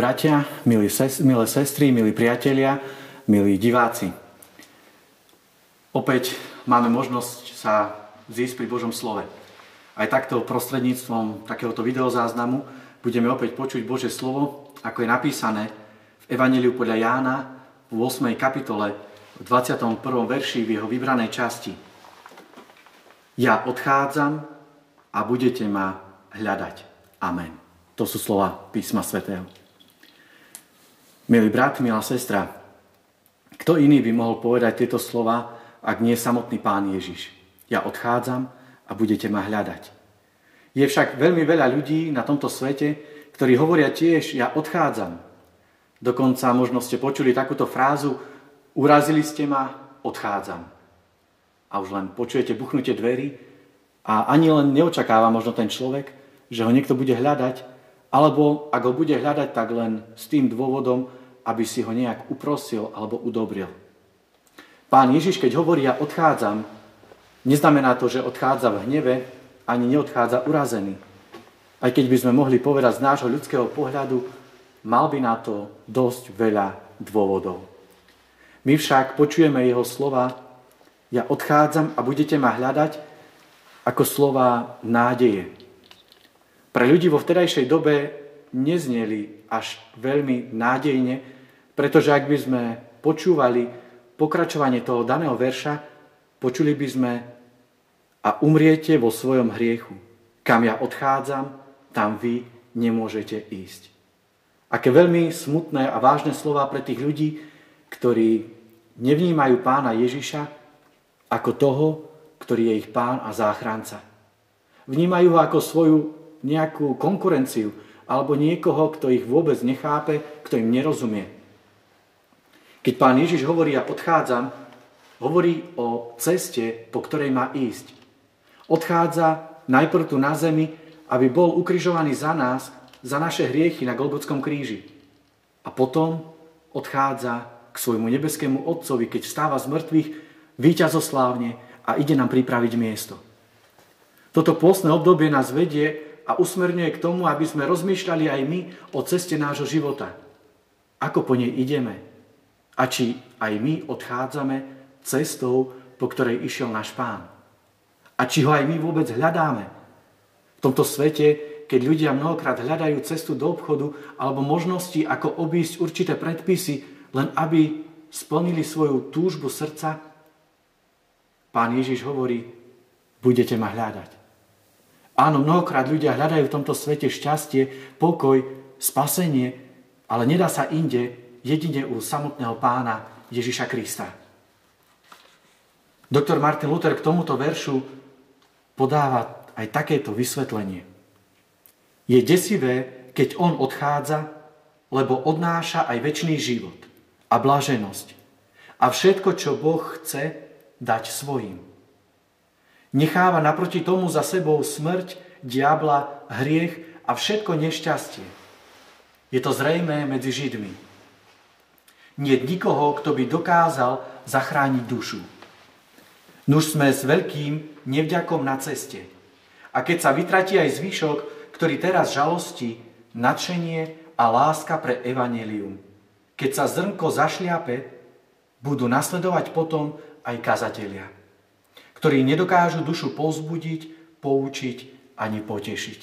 Bratia, milí ses, milé sestry, milí priatelia, milí diváci. Opäť máme možnosť sa zísť pri Božom slove. Aj takto prostredníctvom takéhoto videozáznamu budeme opäť počuť Bože slovo, ako je napísané v Evangeliu podľa Jána v 8. kapitole v 21. verši v jeho vybranej časti. Ja odchádzam a budete ma hľadať. Amen. To sú slova písma svätého. Milý brat, milá sestra, kto iný by mohol povedať tieto slova, ak nie samotný pán Ježiš? Ja odchádzam a budete ma hľadať. Je však veľmi veľa ľudí na tomto svete, ktorí hovoria tiež, ja odchádzam. Dokonca možno ste počuli takúto frázu, urazili ste ma, odchádzam. A už len počujete buchnutie dverí a ani len neočakáva možno ten človek, že ho niekto bude hľadať, alebo ak ho bude hľadať, tak len s tým dôvodom, aby si ho nejak uprosil alebo udobril. Pán Ježiš, keď hovorí, ja odchádzam, neznamená to, že odchádza v hneve, ani neodchádza urazený. Aj keď by sme mohli povedať z nášho ľudského pohľadu, mal by na to dosť veľa dôvodov. My však počujeme jeho slova, ja odchádzam a budete ma hľadať ako slova nádeje. Pre ľudí vo vtedajšej dobe nezneli až veľmi nádejne, pretože ak by sme počúvali pokračovanie toho daného verša, počuli by sme a umriete vo svojom hriechu. Kam ja odchádzam, tam vy nemôžete ísť. Aké veľmi smutné a vážne slova pre tých ľudí, ktorí nevnímajú pána Ježiša ako toho, ktorý je ich pán a záchranca. Vnímajú ho ako svoju nejakú konkurenciu, alebo niekoho, kto ich vôbec nechápe, kto im nerozumie. Keď pán Ježiš hovorí, ja odchádzam, hovorí o ceste, po ktorej má ísť. Odchádza najprv tu na zemi, aby bol ukrižovaný za nás, za naše hriechy na Golgotskom kríži. A potom odchádza k svojmu nebeskému Otcovi, keď vstáva z mŕtvych, víťazoslávne a ide nám pripraviť miesto. Toto pôstne obdobie nás vedie a usmerňuje k tomu, aby sme rozmýšľali aj my o ceste nášho života. Ako po nej ideme? A či aj my odchádzame cestou, po ktorej išiel náš pán? A či ho aj my vôbec hľadáme? V tomto svete, keď ľudia mnohokrát hľadajú cestu do obchodu alebo možnosti, ako obísť určité predpisy, len aby splnili svoju túžbu srdca, pán Ježiš hovorí, budete ma hľadať. Áno, mnohokrát ľudia hľadajú v tomto svete šťastie, pokoj, spasenie, ale nedá sa inde jedine u samotného pána Ježiša Krista. Doktor Martin Luther k tomuto veršu podáva aj takéto vysvetlenie. Je desivé, keď on odchádza, lebo odnáša aj väčší život a blaženosť a všetko, čo Boh chce dať svojim. Necháva naproti tomu za sebou smrť, diabla, hriech a všetko nešťastie. Je to zrejmé medzi Židmi. Nie nikoho, kto by dokázal zachrániť dušu. Nuž sme s veľkým nevďakom na ceste. A keď sa vytratí aj zvyšok, ktorý teraz žalosti, nadšenie a láska pre evanelium. Keď sa zrnko zašliape, budú nasledovať potom aj kazatelia ktorí nedokážu dušu povzbudiť, poučiť ani potešiť.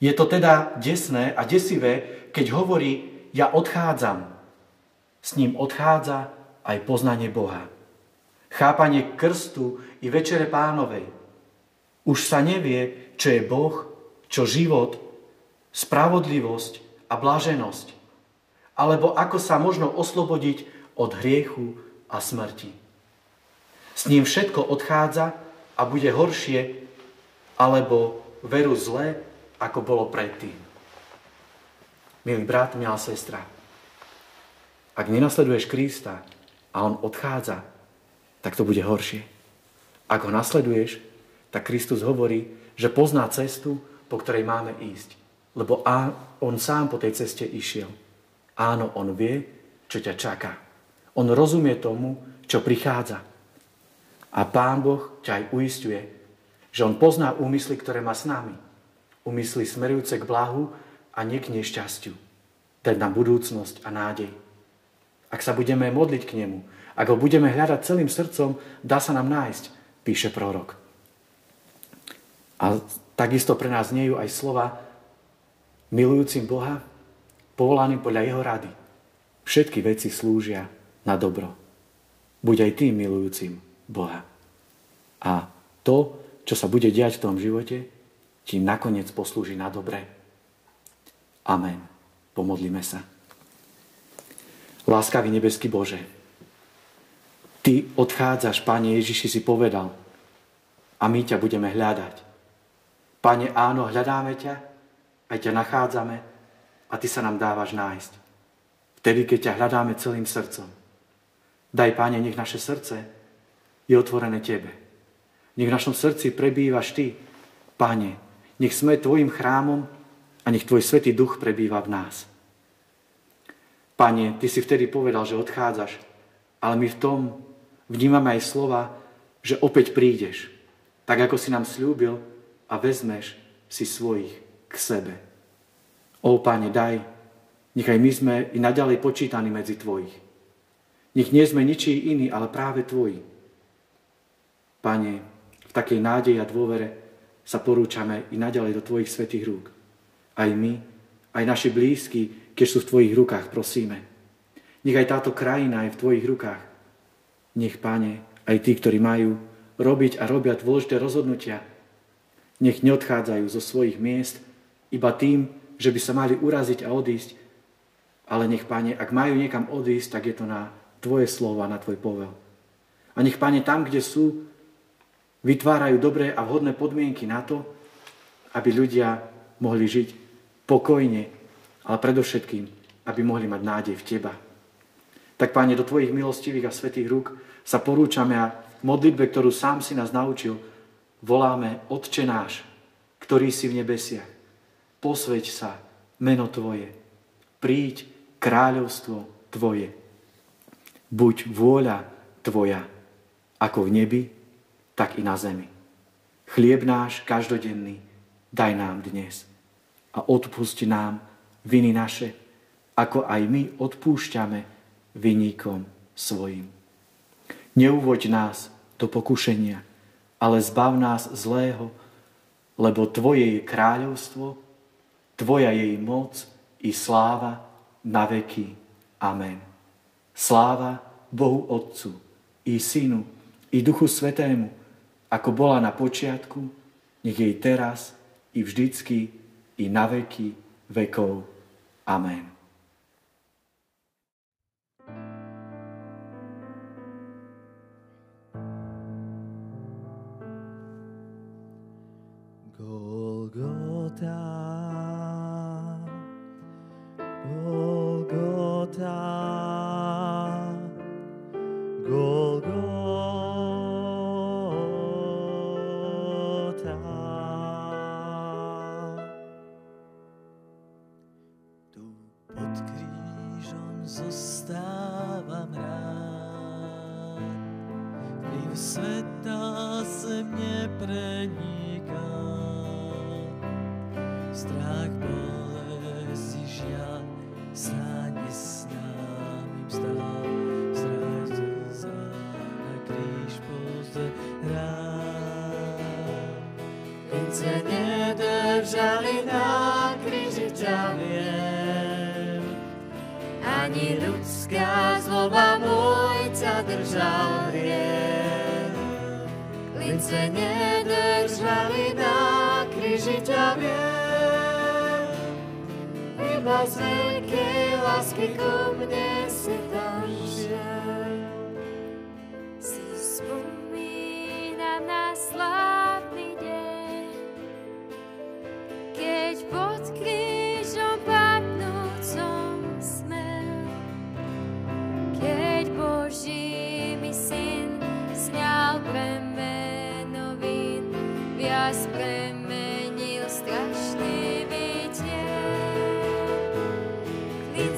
Je to teda desné a desivé, keď hovorí, ja odchádzam. S ním odchádza aj poznanie Boha. Chápanie krstu i večere pánovej. Už sa nevie, čo je Boh, čo život, spravodlivosť a blaženosť. Alebo ako sa možno oslobodiť od hriechu a smrti. S ním všetko odchádza a bude horšie, alebo veru zlé, ako bolo predtým. Milý brat, milá sestra, ak nenasleduješ Krista a on odchádza, tak to bude horšie. Ak ho nasleduješ, tak Kristus hovorí, že pozná cestu, po ktorej máme ísť. Lebo on sám po tej ceste išiel. Áno, on vie, čo ťa čaká. On rozumie tomu, čo prichádza. A Pán Boh ťa aj uistuje, že On pozná úmysly, ktoré má s nami. Úmysly smerujúce k blahu a nie k nešťastiu. nám budúcnosť a nádej. Ak sa budeme modliť k nemu, ak ho budeme hľadať celým srdcom, dá sa nám nájsť, píše prorok. A takisto pre nás nejú aj slova milujúcim Boha, povolaným podľa jeho rady. Všetky veci slúžia na dobro. Buď aj tým milujúcim Boha. A to, čo sa bude diať v tom živote, ti nakoniec poslúži na dobré. Amen. Pomodlíme sa. Láskavý nebeský Bože, Ty odchádzaš, Pane Ježiši si povedal, a my ťa budeme hľadať. Pane, áno, hľadáme ťa, aj ťa nachádzame a Ty sa nám dávaš nájsť. Vtedy, keď ťa hľadáme celým srdcom. Daj, Pane, nech naše srdce je otvorené Tebe. Nech v našom srdci prebývaš Ty, Pane. Nech sme Tvojim chrámom a nech Tvoj Svetý Duch prebýva v nás. Pane, Ty si vtedy povedal, že odchádzaš, ale my v tom vnímame aj slova, že opäť prídeš, tak ako si nám slúbil a vezmeš si svojich k sebe. Ó, Pane, daj, nechaj my sme i naďalej počítaní medzi Tvojich. Nech nie sme ničí iní, ale práve Tvoji. Pane, v takej nádeji a dôvere sa porúčame i naďalej do Tvojich svetých rúk. Aj my, aj naši blízki, keď sú v Tvojich rukách, prosíme. Nech aj táto krajina je v Tvojich rukách. Nech, Pane, aj tí, ktorí majú robiť a robia dôležité rozhodnutia, nech neodchádzajú zo svojich miest iba tým, že by sa mali uraziť a odísť, ale nech, Pane, ak majú niekam odísť, tak je to na Tvoje slova, na Tvoj povel. A nech, Pane, tam, kde sú, vytvárajú dobré a vhodné podmienky na to, aby ľudia mohli žiť pokojne ale predovšetkým, aby mohli mať nádej v Teba. Tak, Páne, do Tvojich milostivých a svetých rúk sa porúčame a v modlitbe, ktorú sám si nás naučil, voláme Otče náš, ktorý si v nebesiach. Posveď sa meno Tvoje. Príď kráľovstvo Tvoje. Buď vôľa Tvoja, ako v nebi, tak i na zemi. Chlieb náš každodenný daj nám dnes a odpusti nám viny naše, ako aj my odpúšťame vyníkom svojim. Neuvoď nás do pokušenia, ale zbav nás zlého, lebo Tvoje je kráľovstvo, Tvoja je moc i sláva na veky. Amen. Sláva Bohu Otcu, i Synu, i Duchu Svetému, ako bola na počiatku, nech jej teraz, i vždycky, i na veky vekov. Amen. Golgota, ani ľudská zloba môj ťa držal hriech. Klince nedržali na kríži ťa viem, iba z veľkej lásky ku mne si tam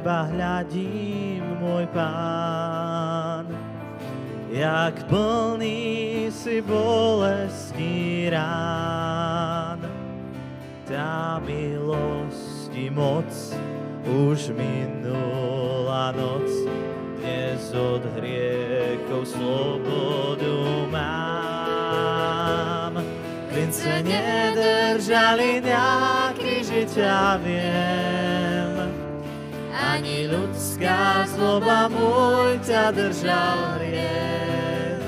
teba hľadím, môj pán, jak plný si bolesti rán. Tá milosti moc už minula noc, dnes od hriechov slobodu mám. Klince nedržali na kríži ťa viem, ani ľudská zloba môj ťa držal hriech.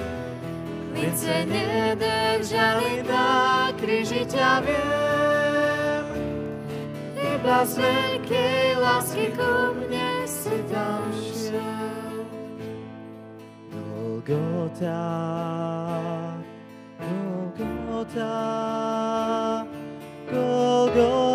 Klince nedržali na kríži ťa viem, iba z veľkej lásky ku mne si tam. Golgota, Golgota, Golgota.